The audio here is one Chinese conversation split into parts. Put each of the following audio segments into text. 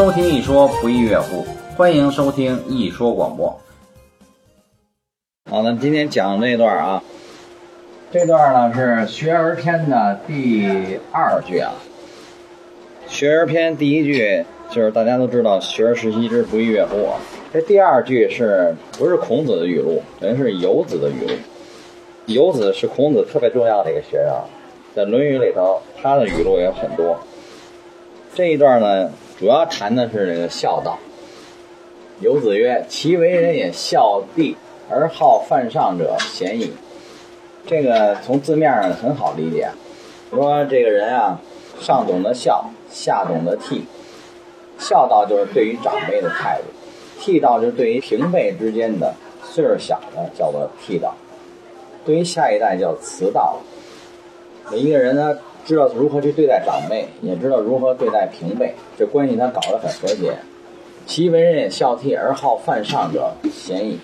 收听一说不亦乐乎，欢迎收听一说广播。好，那今天讲这段啊，这段呢是《学而篇》的第二句啊。《学而篇》第一句就是大家都知道“学而时习之，不亦乐乎”啊。这第二句是不是孔子的语录？人是游子的语录。游子是孔子特别重要的一个学生，在《论语》里头，他的语录也很多。这一段呢，主要谈的是这个孝道。游子曰：“其为人也，孝弟而好犯上者，贤矣。”这个从字面上很好理解，说这个人啊，上懂得孝，下懂得悌。孝道就是对于长辈的态度。悌道就是对于平辈之间的岁数小的叫做悌道，对于下一代叫慈道。一个人呢，知道如何去对待长辈，也知道如何对待平辈，这关系他搞得很和谐。其为人也，孝悌而好犯上者，贤矣。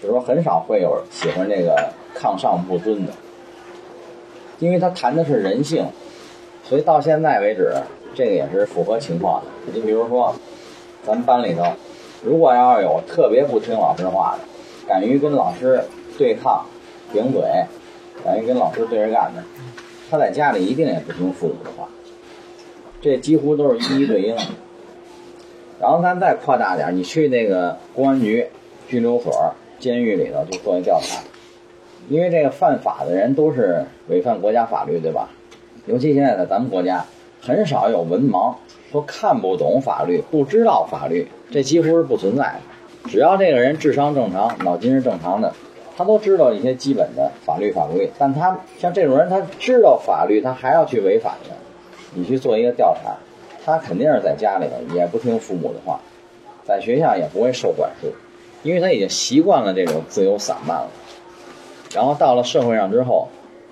就是说，很少会有喜欢这个抗上不尊的，因为他谈的是人性，所以到现在为止，这个也是符合情况的。你比如说，咱们班里头。如果要有特别不听老师话的，敢于跟老师对抗、顶嘴，敢于跟老师对着干的，他在家里一定也不听父母的话。这几乎都是一一对应。然后咱再扩大点，你去那个公安局、拘留所、监狱里头去做一调查，因为这个犯法的人都是违反国家法律，对吧？尤其现在在咱们国家，很少有文盲。说看不懂法律，不知道法律，这几乎是不存在的。只要这个人智商正常，脑筋是正常的，他都知道一些基本的法律法规。但他像这种人，他知道法律，他还要去违反的。你去做一个调查，他肯定是在家里头也不听父母的话，在学校也不会受管束，因为他已经习惯了这种自由散漫了。然后到了社会上之后，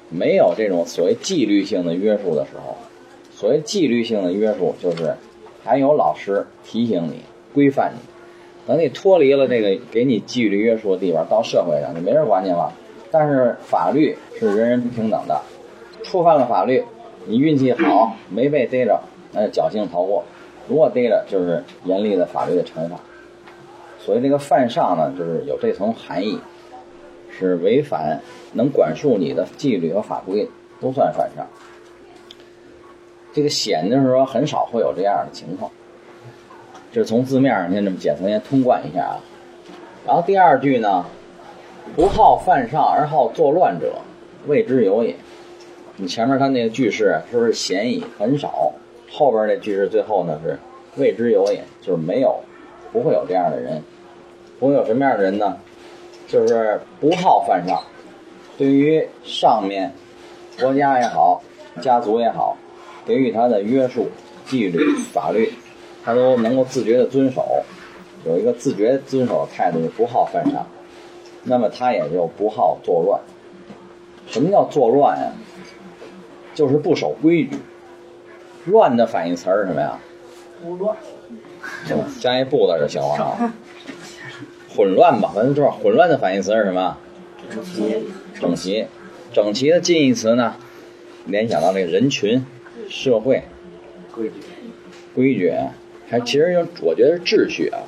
没有这种所谓纪律性的约束的时候。所谓纪律性的约束，就是还有老师提醒你、规范你。等你脱离了这个给你纪律约束的地方，到社会上就没人管你了。但是法律是人人平等的，触犯了法律，你运气好没被逮着，那就侥幸逃过；如果逮着，就是严厉的法律的惩罚。所以这个犯上呢，就是有这层含义，是违反能管束你的纪律和法规，都算犯上。这个显就是说很少会有这样的情况，这是从字面上先这么简单先通贯一下啊。然后第二句呢，不好犯上而好作乱者，谓之有也。你前面看那个句式是不是嫌疑？很少。后边那句式最后呢是谓之有也，就是没有，不会有这样的人。不会有什么样的人呢？就是不好犯上，对于上面国家也好，家族也好。给予他的约束、纪律、法律，他都能够自觉的遵守，有一个自觉遵守的态度，就不好犯傻，那么他也就不好作乱。什么叫作乱呀？就是不守规矩。乱的反义词是什么呀？胡乱。加一“不”字就行了啊。混乱吧，反正就是混乱的反义词是什么？整齐。整齐。整齐的近义词呢？联想到这个人群。社会规矩，规矩，还其实有，我觉得是秩序啊，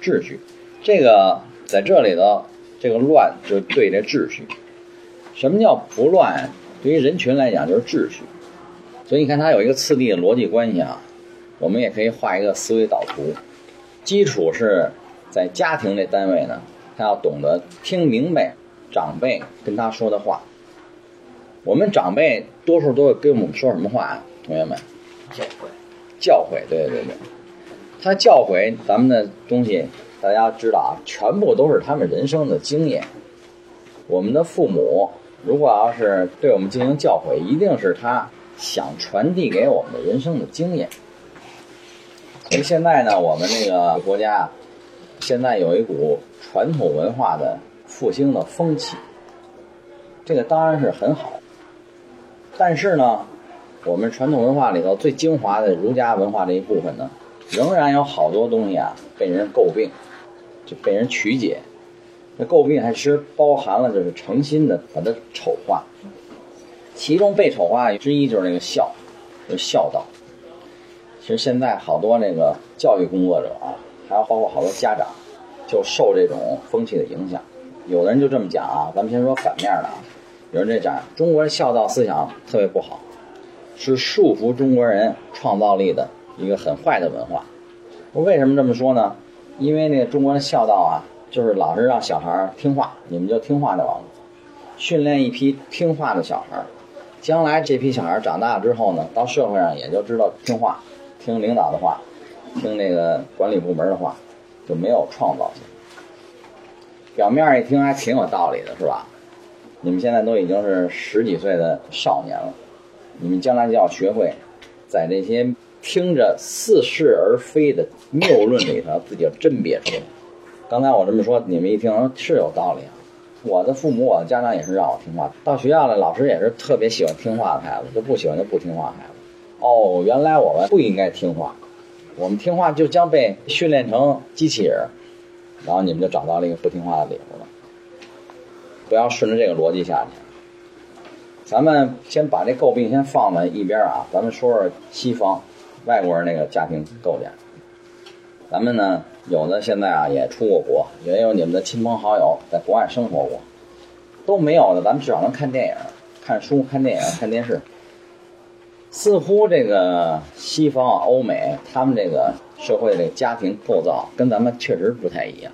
秩序，这个在这里头，这个乱就对这秩序。什么叫不乱？对于人群来讲就是秩序。所以你看它有一个次第的逻辑关系啊。我们也可以画一个思维导图。基础是在家庭这单位呢，他要懂得听明白长辈跟他说的话。我们长辈多数都会跟我们说什么话啊？同学们，教诲，教诲，对对对，他教诲咱们的东西，大家知道啊，全部都是他们人生的经验。我们的父母如果要是对我们进行教诲，一定是他想传递给我们的人生的经验。所以现在呢，我们这个国家现在有一股传统文化的复兴的风气，这个当然是很好。但是呢，我们传统文化里头最精华的儒家文化这一部分呢，仍然有好多东西啊被人诟病，就被人曲解。那诟病还其实包含了就是诚心的把它丑化。其中被丑化之一就是那个孝，就是孝道。其实现在好多那个教育工作者啊，还有包括好多家长，就受这种风气的影响。有的人就这么讲啊，咱们先说反面的啊。有人这讲，中国人孝道思想特别不好，是束缚中国人创造力的一个很坏的文化。我为什么这么说呢？因为那中国人孝道啊，就是老是让小孩听话，你们就听话就完了。训练一批听话的小孩，将来这批小孩长大之后呢，到社会上也就知道听话，听领导的话，听那个管理部门的话，就没有创造性。表面一听还挺有道理的，是吧？你们现在都已经是十几岁的少年了，你们将来就要学会，在那些听着似是而非的谬论里头，自己要甄别出来。刚才我这么说，你们一听是有道理啊。我的父母、我的家长也是让我听话，到学校了老师也是特别喜欢听话的孩子，就不喜欢就不听话孩子。哦，原来我们不应该听话，我们听话就将被训练成机器人。然后你们就找到了一个不听话的理由了。不要顺着这个逻辑下去。咱们先把这诟病先放在一边啊，咱们说说西方外国人那个家庭构建。咱们呢，有的现在啊也出过国，也有你们的亲朋好友在国外生活过，都没有的，咱们至少能看电影、看书、看电影、看电视。似乎这个西方啊、欧美，他们这个社会这个家庭构造跟咱们确实不太一样。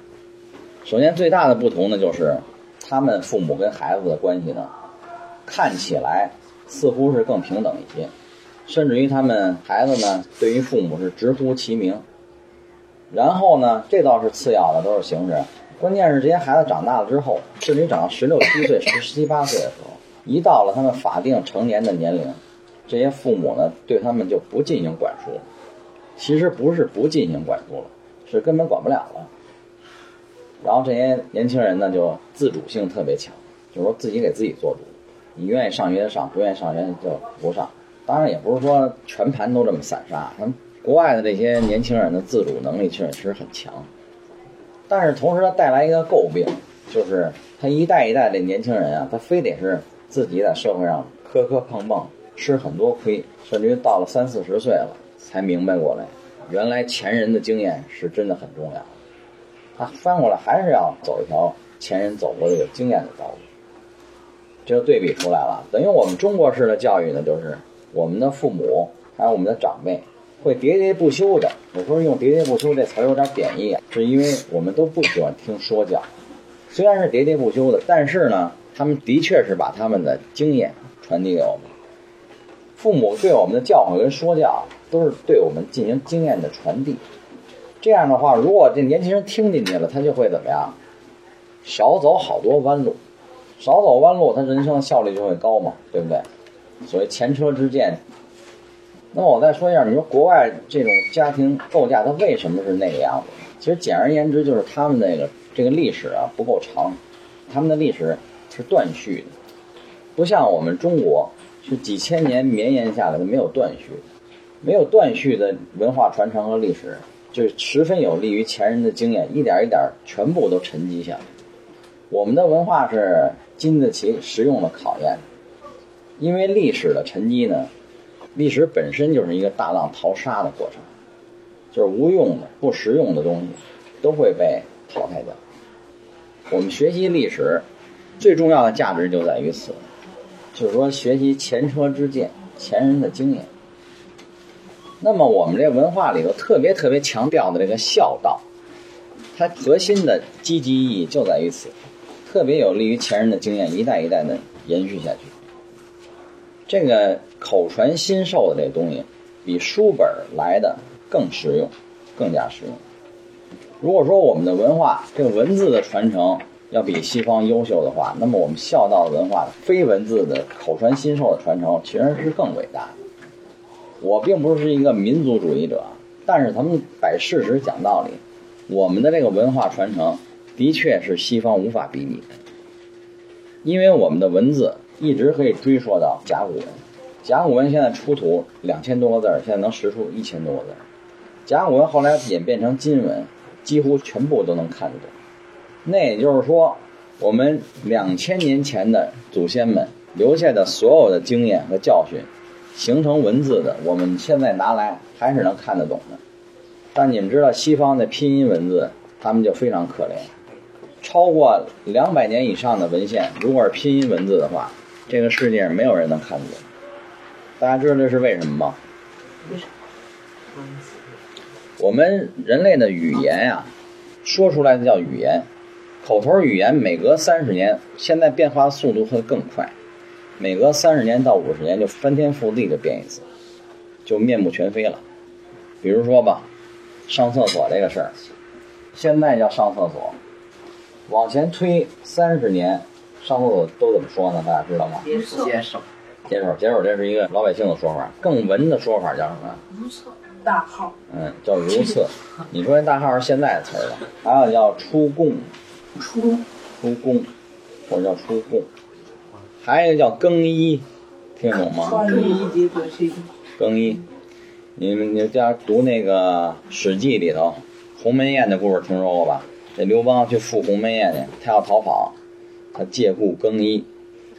首先，最大的不同呢，就是他们父母跟孩子的关系呢，看起来似乎是更平等一些，甚至于他们孩子呢，对于父母是直呼其名。然后呢，这倒是次要的，都是形式。关键是这些孩子长大了之后，甚至于长到十六七岁、十七八岁的时候，一到了他们法定成年的年龄。这些父母呢，对他们就不进行管束了。其实不是不进行管束了，是根本管不了了。然后这些年轻人呢，就自主性特别强，就是说自己给自己做主。你愿意上学上，不愿意上学就不上。当然也不是说全盘都这么散沙。他们国外的这些年轻人的自主能力确实很强，但是同时他带来一个诟病，就是他一代一代的年轻人啊，他非得是自己在社会上磕磕碰碰。吃很多亏，甚至于到了三四十岁了才明白过来，原来前人的经验是真的很重要。他翻过来还是要走一条前人走过的有经验的道路，这就对比出来了。等于我们中国式的教育呢，就是我们的父母还有我们的长辈会喋喋不休的。有时候用“喋喋不休”这词儿有点贬义，是因为我们都不喜欢听说教。虽然是喋喋不休的，但是呢，他们的确是把他们的经验传递给我们。父母对我们的教诲跟说教，都是对我们进行经验的传递。这样的话，如果这年轻人听进去了，他就会怎么样？少走好多弯路，少走弯路，他人生的效率就会高嘛，对不对？所谓前车之鉴。那么我再说一下，你说国外这种家庭构架，它为什么是那个样子？其实简而言之，就是他们那个这个历史啊不够长，他们的历史是断续的，不像我们中国。是几千年绵延下来的，没有断续，没有断续的文化传承和历史，就十分有利于前人的经验，一点一点全部都沉积下来。我们的文化是经得起实用的考验，因为历史的沉积呢，历史本身就是一个大浪淘沙的过程，就是无用的、不实用的东西都会被淘汰掉。我们学习历史最重要的价值就在于此。就是说，学习前车之鉴，前人的经验。那么，我们这文化里头特别特别强调的这个孝道，它核心的积极意义就在于此，特别有利于前人的经验一代一代的延续下去。这个口传心授的这东西，比书本来的更实用，更加实用。如果说我们的文化这个文字的传承，要比西方优秀的话，那么我们孝道的文化非文字的口传心授的传承，其实是更伟大的。我并不是一个民族主义者，但是咱们摆事实讲道理，我们的这个文化传承的确是西方无法比拟的。因为我们的文字一直可以追溯到甲骨文，甲骨文现在出土两千多个字儿，现在能识出一千多个字儿。甲骨文后来演变成金文，几乎全部都能看得懂。那也就是说，我们两千年前的祖先们留下的所有的经验和教训，形成文字的，我们现在拿来还是能看得懂的。但你们知道，西方的拼音文字，他们就非常可怜。超过两百年以上的文献，如果是拼音文字的话，这个世界上没有人能看懂。大家知道这是为什么吗？我们人类的语言呀、说出来的叫语言，口头语言每隔三十年，现在变化速度会更快，每隔三十年到五十年就翻天覆地的变一次，就面目全非了。比如说吧，上厕所这个事儿，现在叫上厕所，往前推三十年，上厕所都怎么说呢？大家知道吗？接受接受，解手，解手，这是一个老百姓的说法，更文的说法叫什么？如厕大号，嗯，叫如厕。你说这大号是现在的词儿了，还有叫出贡，出出贡，或者叫出贡，还有一个叫更衣，听懂吗？更衣，你们你们家读那个《史记》里头，鸿门宴的故事听说过吧？这刘邦去赴鸿门宴去，他要逃跑，他借故更衣，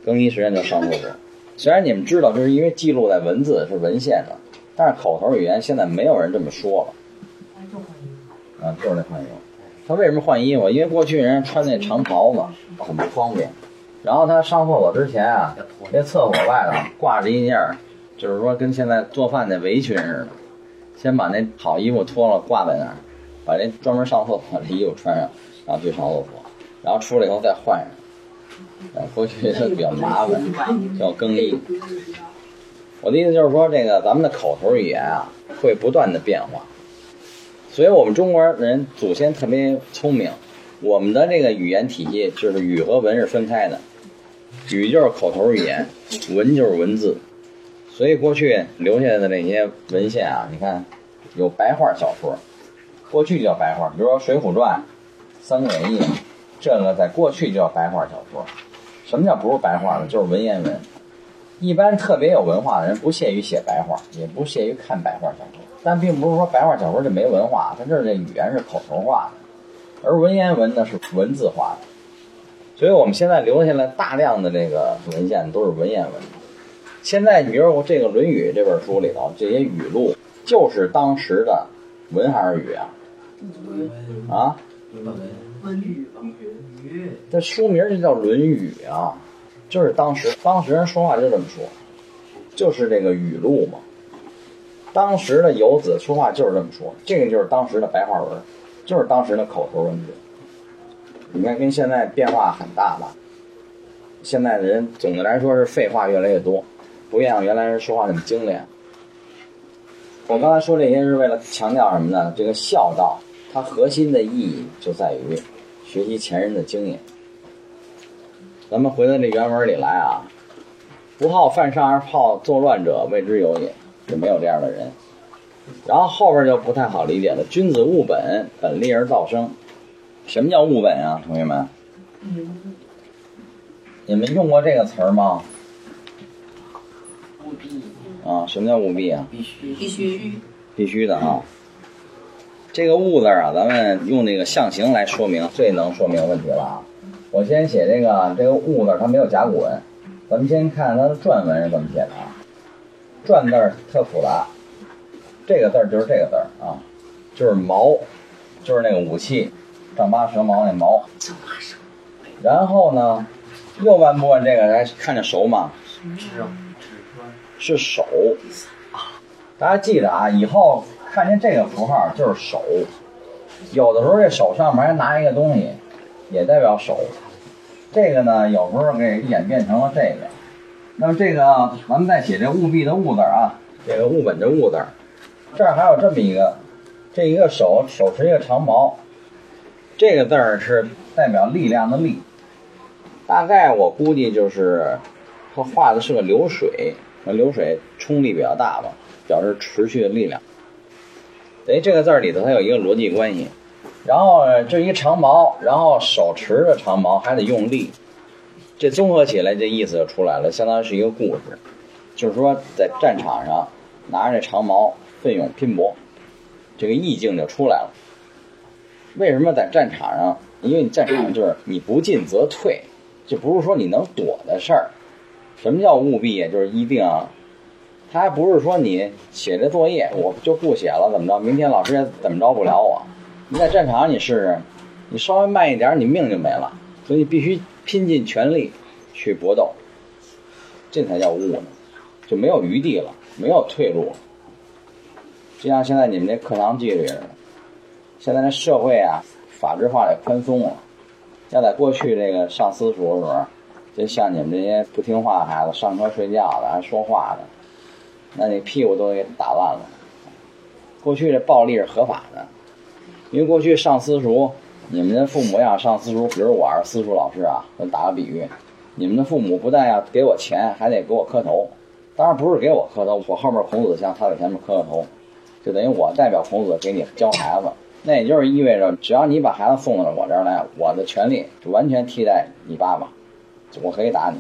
更衣实际上叫上厕所。虽然你们知道，这是因为记录在文字是文献上，但是口头语言现在没有人这么说了。啊，就是那换衣服。他为什么换衣服？因为过去人穿那长袍子很不方便，然后他上厕所之前啊，那厕所外头挂着一件，就是说跟现在做饭那围裙似的，先把那好衣服脱了挂在那儿，把这专门上厕所的衣服穿上，然后去上厕所，然后出来以后再换上。过去它比较麻烦，叫更衣。我的意思就是说，这个咱们的口头语言啊，会不断的变化。所以我们中国人祖先特别聪明，我们的这个语言体系就是语和文是分开的，语就是口头语言，文就是文字。所以过去留下来的那些文献啊，你看有白话小说，过去叫白话，比如说《水浒传》《三国演义》，这个在过去就叫白话小说。什么叫不是白话呢？就是文言文。一般特别有文化的人不屑于写白话，也不屑于看白话小说。但并不是说白话小说就没文化，它这儿这语言是口头化的，而文言文呢是文字化的。所以我们现在留下来大量的这个文献都是文言文。现在你比如说这个《论语》这本书里头这些语录，就是当时的文还是语啊？啊，论语吧，这书名就叫《论语》啊，就是当时当时人说话就这么说，就是这个语录嘛。当时的游子说话就是这么说，这个就是当时的白话文，就是当时的口头文字。你看，跟现在变化很大吧？现在的人总的来说是废话越来越多，不像原来人说话那么精炼。我刚才说这些是为了强调什么呢？这个孝道，它核心的意义就在于学习前人的经验。咱们回到这原文里来啊，不好犯上而好作乱者，谓之有也。就没有这样的人。然后后边就不太好理解了。君子务本，本立而道生。什么叫务本啊，同学们？你们用过这个词儿吗？务必啊，什么叫务必啊？必须必须必须的啊。这个“物”字啊，咱们用那个象形来说明，最能说明问题了啊。我先写这个这个“物”字，它没有甲骨文。咱们先看它的篆文是怎么写的啊？篆字儿特复杂，这个字儿就是这个字儿啊，就是矛，就是那个武器，丈八蛇矛那矛。然后呢，右半部分这个还看着熟吗？指指是手。大家记得啊，以后看见这个符号就是手。有的时候这手上面还拿一个东西，也代表手。这个呢，有时候给演变成了这个。那么这个，咱们再写这务必的务字啊，这个务本的务字，这儿还有这么一个，这一个手手持一个长矛，这个字儿是代表力量的力。大概我估计就是，他画的是个流水，那流水冲力比较大吧，表示持续的力量。等于这个字儿里头它有一个逻辑关系，然后这一长矛，然后手持着长矛还得用力，这综合起来这意思就出来了，相当于是一个故事，就是说在战场上拿着这长矛奋勇拼搏，这个意境就出来了。为什么在战场上？因为你战场上就是你不进则退，这不是说你能躲的事儿。什么叫务必？就是一定啊，他还不是说你写这作业我就不写了，怎么着？明天老师也怎么着不了我。你在战场上你试试，你稍微慢一点，你命就没了。所以必须拼尽全力去搏斗，这才叫悟呢，就没有余地了，没有退路了。就像现在你们这课堂纪律似的，现在这社会啊，法制化也宽松了。要在过去这个上私塾的时候，就像你们这些不听话的孩子，上课睡觉的，还说话的，那你屁股都给打烂了。过去这暴力是合法的，因为过去上私塾，你们的父母要上私塾，比如我是私塾老师啊，我打个比喻，你们的父母不但要给我钱，还得给我磕头。当然不是给我磕头，我后面孔子像，他在前面磕个头，就等于我代表孔子给你教孩子。那也就是意味着，只要你把孩子送到我这儿来，我的权利就完全替代你爸爸，我可以打你。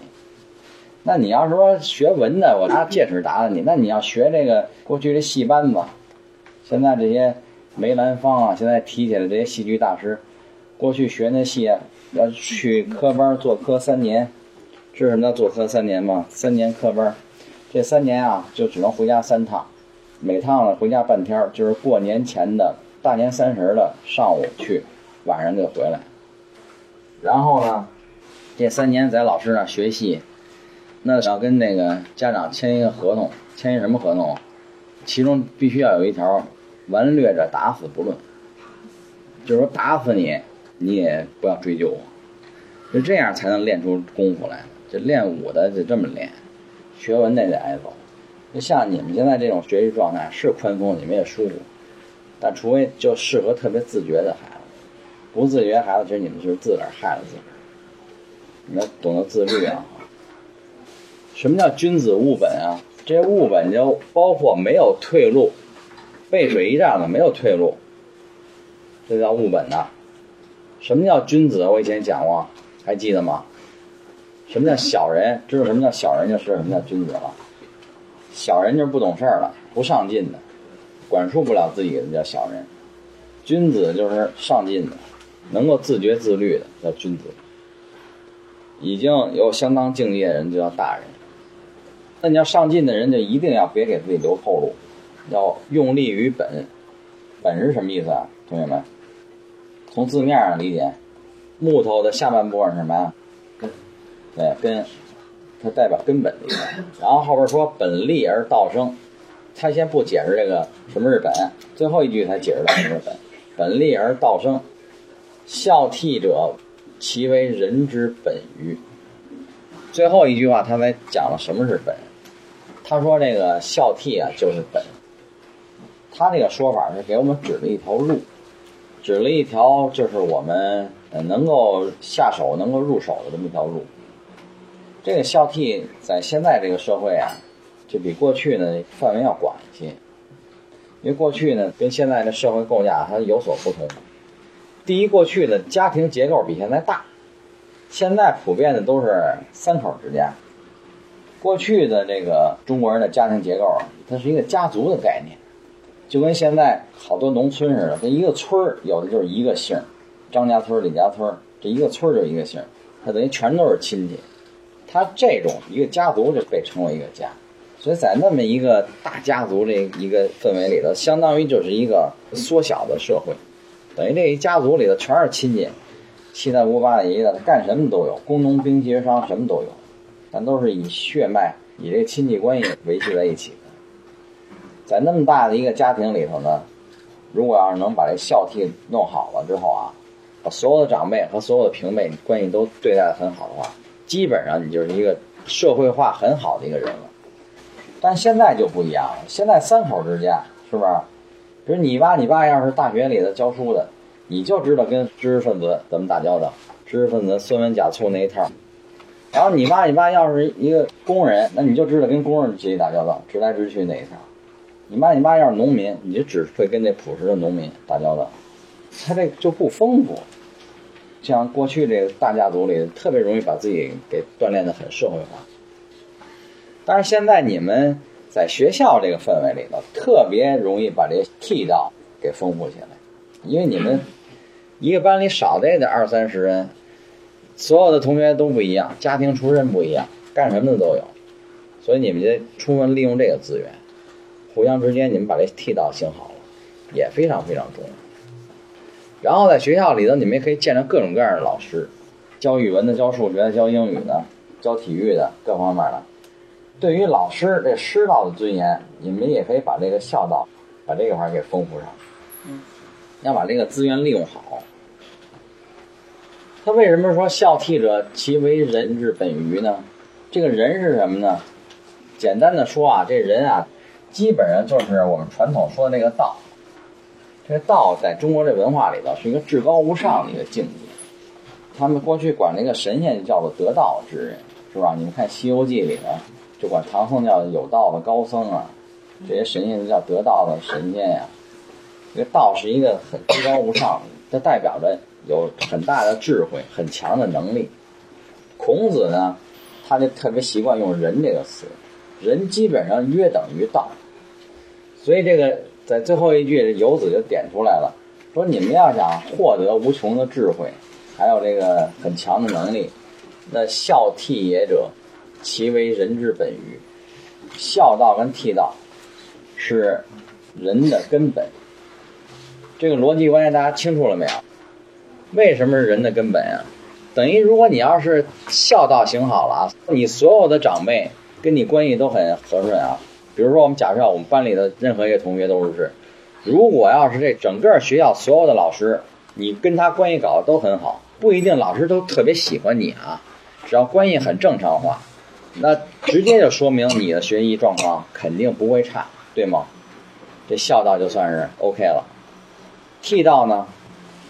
那你要说学文的，我拿戒尺打打你；那你要学这个过去这戏班子，现在这些梅兰芳啊，现在提起来这些戏剧大师，过去学那戏啊，要去科班做科三年，知道什么做科三年吗？三年科班，这三年啊，就只能回家三趟，每趟呢回家半天，就是过年前的。大年三十的上午去，晚上就回来。然后呢，这三年在老师那学戏，那要跟那个家长签一个合同，签一什么合同？其中必须要有一条，顽劣者打死不论。就是说打死你，你也不要追究我。就这样才能练出功夫来。这练武的就这么练，学文的得挨揍。就像你们现在这种学习状态是宽松，你们也舒服。但除非就适合特别自觉的孩子，不自觉孩子，其实你们就是自个儿害了自个儿。你要懂得自律啊！什么叫君子务本啊？这些务本就包括没有退路，背水一战的，没有退路，这叫务本呐。什么叫君子？我以前讲过，还记得吗？什么叫小人？知道什么叫小人，就是什么叫君子了。小人就是不懂事儿了，不上进的。管束不了自己的叫小人，君子就是上进的，能够自觉自律的叫君子。已经有相当境界的人就叫大人。那你要上进的人就一定要别给自己留后路，要用力于本。本是什么意思啊，同学们？从字面上理解，木头的下半部分是什么呀？根。对，根，它代表根本的意思。然后后边说本立而道生。他先不解释这个什么是本，最后一句才解释到什么是本。本立而道生，孝悌者，其为人之本于。最后一句话他才讲了什么是本。他说这个孝悌啊就是本。他这个说法是给我们指了一条路，指了一条就是我们能够下手、能够入手的这么一条路。这个孝悌在现在这个社会啊。就比过去呢范围要广一些，因为过去呢跟现在的社会构架它有所不同。第一，过去的家庭结构比现在大，现在普遍的都是三口之家。过去的这个中国人的家庭结构啊，它是一个家族的概念，就跟现在好多农村似的，这一个村有的就是一个姓，张家村、李家村，这一个村就一个姓，它等于全都是亲戚。它这种一个家族就被称为一个家。所以在那么一个大家族这一个氛围里头，相当于就是一个缩小的社会，等于这一家族里头全是亲戚，七大姑八大姨的，干什么都有，工农兵协商什么都有，咱都是以血脉、以这亲戚关系维系在一起的。在那么大的一个家庭里头呢，如果要是能把这孝悌弄好了之后啊，把所有的长辈和所有的平辈关系都对待的很好的话，基本上你就是一个社会化很好的一个人了。但现在就不一样了，现在三口之家，是不是？比如你爸，你爸要是大学里的教书的，你就知道跟知识分子怎么打交道，知识分子酸文假醋那一套。然后你妈，你爸要是一个工人，那你就知道跟工人阶级打交道，直来直去那一套。你妈，你妈要是农民，你就只会跟那朴实的农民打交道，他这就不丰富。像过去这个大家族里，特别容易把自己给锻炼的很社会化。但是现在你们在学校这个氛围里头，特别容易把这剃道给丰富起来，因为你们一个班里少的也得二三十人，所有的同学都不一样，家庭出身不一样，干什么的都有，所以你们得充分利用这个资源，互相之间你们把这替道行好了，也非常非常重要。然后在学校里头，你们也可以见着各种各样的老师，教语文的、教数学的、教英语的、教体育的，各方面的。对于老师这师道的尊严，你们也可以把这个孝道，把这个块儿给丰富上。嗯，要把这个资源利用好。他为什么说孝悌者，其为人之本于呢？这个人是什么呢？简单的说啊，这人啊，基本上就是我们传统说的那个道。这道在中国这文化里头是一个至高无上的一个境界。他们过去管那个神仙叫做得道之人，是吧？你们看《西游记》里头，就管唐僧叫有道的高僧啊，这些神仙叫得道的神仙呀、这个道是一个很至高无上的，它代表着有很大的智慧、很强的能力。孔子呢，他就特别习惯用“人”这个词，人基本上约等于道，所以这个在最后一句，游子就点出来了，说你们要想获得无穷的智慧，还有这个很强的能力，那孝悌也者，其为人之本于。孝道跟悌道是人的根本。这个逻辑关系大家清楚了没有？为什么是人的根本啊？等于如果你要是孝道行好了啊，你所有的长辈跟你关系都很和顺啊。比如说，我们假设我们班里的任何一个同学都是，如果要是这整个学校所有的老师，你跟他关系搞得都很好，不一定老师都特别喜欢你啊。只要关系很正常化，那直接就说明你的学习状况肯定不会差，对吗？这孝道就算是 OK 了。悌道呢？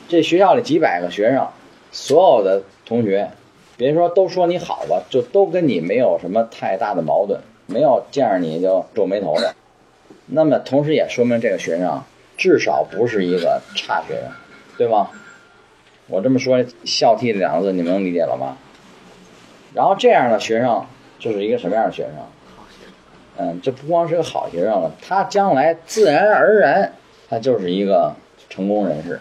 这学校里几百个学生，所有的同学，别说都说你好吧，就都跟你没有什么太大的矛盾，没有见着你就皱眉头的。那么同时也说明这个学生至少不是一个差学生，对吗？我这么说“孝悌”这两个字，你能理解了吗？然后这样的学生就是一个什么样的学生？嗯，这不光是个好学生了，他将来自然而然他就是一个成功人士。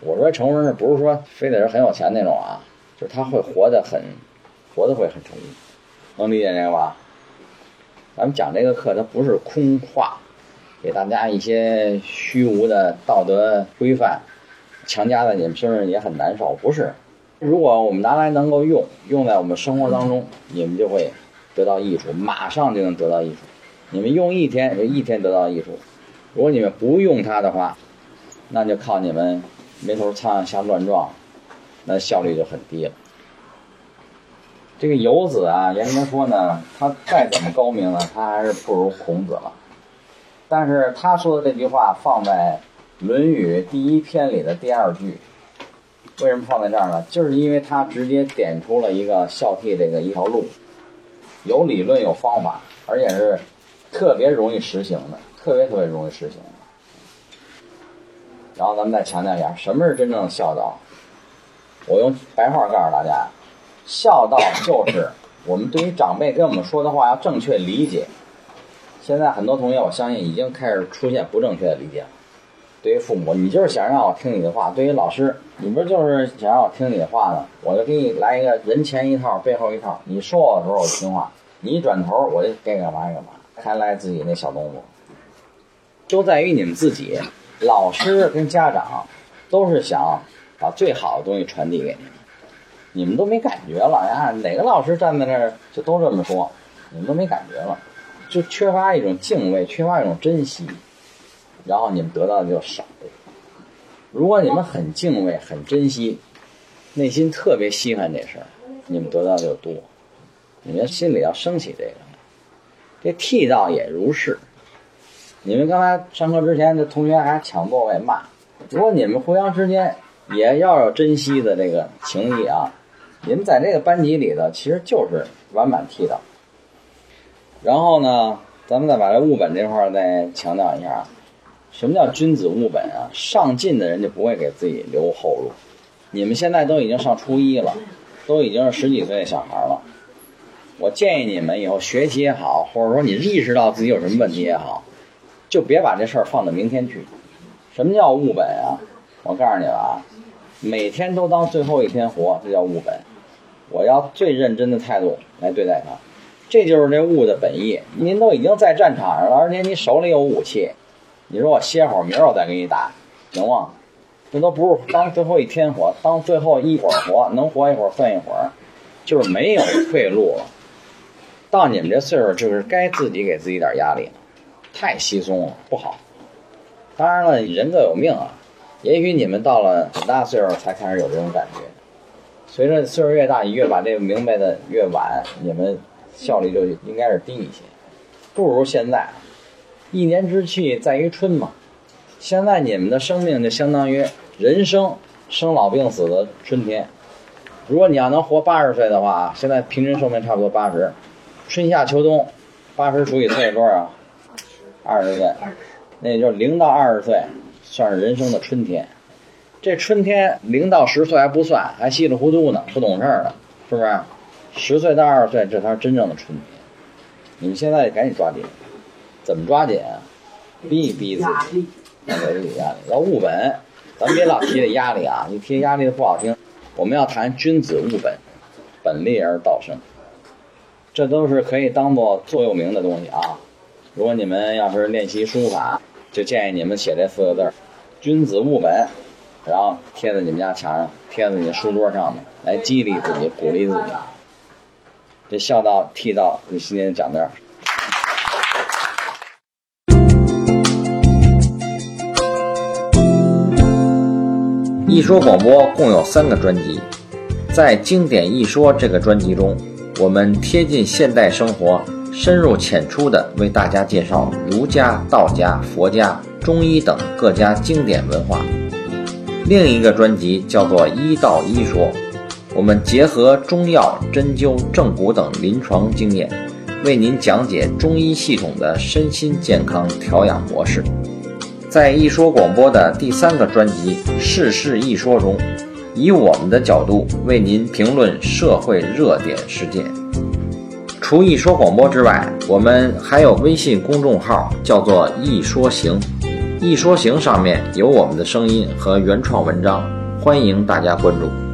我说成功人士不是说非得是很有钱那种啊，就是他会活得很，活得会很成功，能理解这个吧？咱们讲这个课，它不是空话，给大家一些虚无的道德规范，强加在你们身上也很难受。不是，如果我们拿来能够用，用在我们生活当中，你们就会得到益处，马上就能得到益处。你们用一天，就一天得到益处；如果你们不用它的话，那就靠你们没头苍蝇瞎乱撞，那效率就很低了。这个游子啊，严格说呢，他再怎么高明呢，他还是不如孔子了。但是他说的这句话放在《论语》第一篇里的第二句，为什么放在这儿呢？就是因为他直接点出了一个孝悌这个一条路，有理论有方法，而且是特别容易实行的，特别特别容易实行。然后咱们再强调一下，什么是真正的孝道？我用白话告诉大家，孝道就是我们对于长辈跟我们说的话要正确理解。现在很多同学，我相信已经开始出现不正确的理解了。对于父母，你就是想让我听你的话；对于老师，你不是就是想让我听你的话呢？我就给你来一个人前一套，背后一套。你说我的时候我就听话，你一转头我就该干嘛干嘛。看来自己那小动作，都在于你们自己。老师跟家长都是想把最好的东西传递给你们，你们都没感觉了呀？哪个老师站在那儿就都这么说，你们都没感觉了，就缺乏一种敬畏，缺乏一种珍惜，然后你们得到的就少。如果你们很敬畏、很珍惜，内心特别稀罕这事儿，你们得到的就多。你们心里要升起这个，这剃道也如是。你们刚才上课之前，这同学还抢座位骂。如果你们互相之间也要有珍惜的这个情谊啊，你们在这个班级里头其实就是完满踢的。然后呢，咱们再把这务本这块儿再强调一下啊，什么叫君子务本啊？上进的人就不会给自己留后路。你们现在都已经上初一了，都已经是十几岁的小孩了。我建议你们以后学习也好，或者说你意识到自己有什么问题也好。就别把这事儿放到明天去。什么叫务本啊？我告诉你了啊，每天都当最后一天活，这叫务本。我要最认真的态度来对待它。这就是这物的本意。您都已经在战场上了，而且你手里有武器，你说我歇会儿，明儿我再给你打，行吗？这都不是当最后一天活，当最后一会儿活，能活一会儿算一会儿，就是没有退路了。到你们这岁数，就是该自己给自己点压力了，太稀松了，不好。当然了，人各有命啊，也许你们到了很大岁数才开始有这种感觉。随着岁数越大，你越把这个明白的越晚，你们效率就应该是低一些，不如现在。一年之计在于春嘛，现在你们的生命就相当于人生生老病死的春天。如果你要能活八十岁的话，现在平均寿命差不多八十，春夏秋冬，八十除以岁是多少？二十岁，那也就是零到二十岁，算是人生的春天。这春天零到十岁还不算，还稀里糊涂呢，不懂事儿呢，是不是？十岁到二十岁，这才是真正的春天。你们现在赶紧抓紧，怎么抓紧啊？逼一逼自己，要给自己压力，要务本。咱别老提这压力啊，你提压力的不好听。我们要谈君子务本，本立而道生，这都是可以当做座右铭的东西啊。如果你们要是练习书法，就建议你们写这四个字儿：君子务本。然后贴在你们家墙上，贴在你的书桌上面，来激励自己，鼓励自己。这孝道、悌道，你今天讲这儿。一说广播共有三个专辑，在《经典一说》这个专辑中，我们贴近现代生活，深入浅出地为大家介绍儒家、道家、佛家、中医等各家经典文化。另一个专辑叫做《医道医说》，我们结合中药、针灸、正骨等临床经验，为您讲解中医系统的身心健康调养模式。在一说广播的第三个专辑《世事一说》中，以我们的角度为您评论社会热点事件。除一说广播之外，我们还有微信公众号，叫做“一说行”。一说行上面有我们的声音和原创文章，欢迎大家关注。